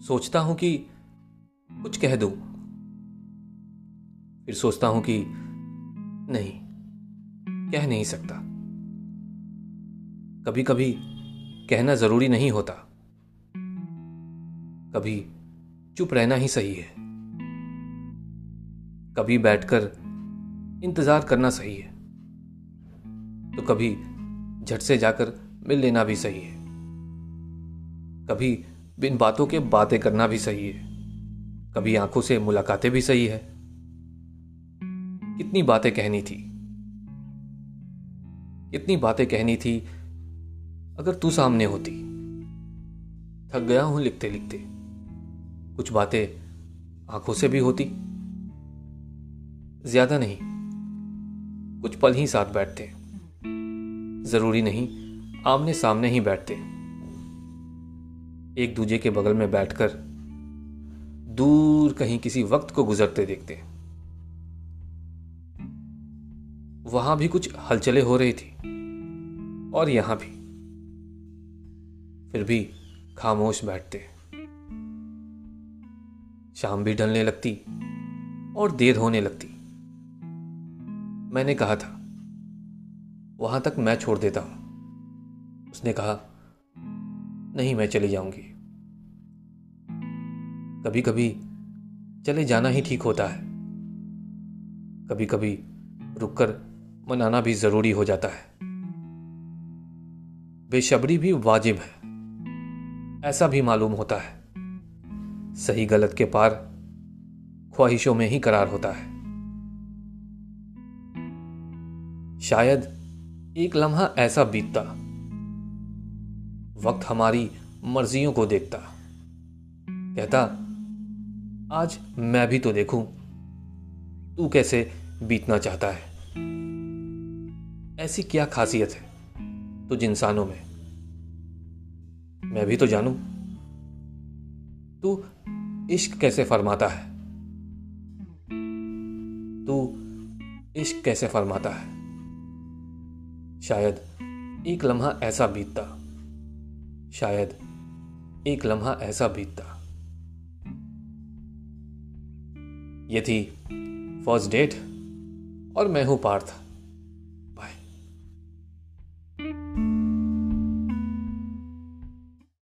सोचता हूँ कि कुछ कह दूँ। फिर सोचता हूँ कि नहीं, कह नहीं सकता। कभी कभी कहना ज़रूरी नहीं होता। कभी चुप रहना ही सही है। कभी बैठकर इंतज़ार करना सही है। तो कभी झट से जाकर मिल लेना भी सही है। कभी बिन बातों के बातें करना भी सही है। कभी आँखों से मुलाकातें भी सही है। कितनी बातें कहनी थी? कितनी बातें कहनी थी? अगर तू सामने होती। थक गया हूँ लिखते लिखते कुछ बातें आँखों से भी होती। ज़्यादा नहीं। कुछ पल ही साथ बैठते। ज़रूरी नहीं आमने सामने ही बैठते। एक दूजे के बगल में बैठकर दूर कहीं किसी वक्त को गुजरते देखते वहाँ भी कुछ हलचले हो रही थी और यहाँ भी। फिर भी खामोश बैठते शाम भी ढलने लगती और देर होने लगती। मैंने कहा था, वहाँ तक मैं छोड़ देता हूँ। उसने कहा नहीं, मैं चली जाऊँगी। कभी कभी चले जाना ही ठीक होता है। कभी कभी रुककर मनाना भी ज़रूरी हो जाता है। बेशबरी भी वाजिब है। ऐसा भी मालूम होता है। सही गलत के पार ख्वाहिशों में ही करार होता है। शायद एक लम्हा ऐसा बीतता वक्त हमारी मर्जियों को देखता। कहता, आज मैं भी तो देखूँ। तू कैसे बीतना चाहता है? ऐसी क्या खासियत है तुझ इंसानों में? मैं भी तो जानू। तू इश्क कैसे फरमाता है? तू इश्क कैसे फरमाता है? शायद एक लम्हा ऐसा बीतता। शायद एक लम्हा ऐसा बीतता। ये थी फ़र्स्ट डेट और मैं हूँ पार्थ।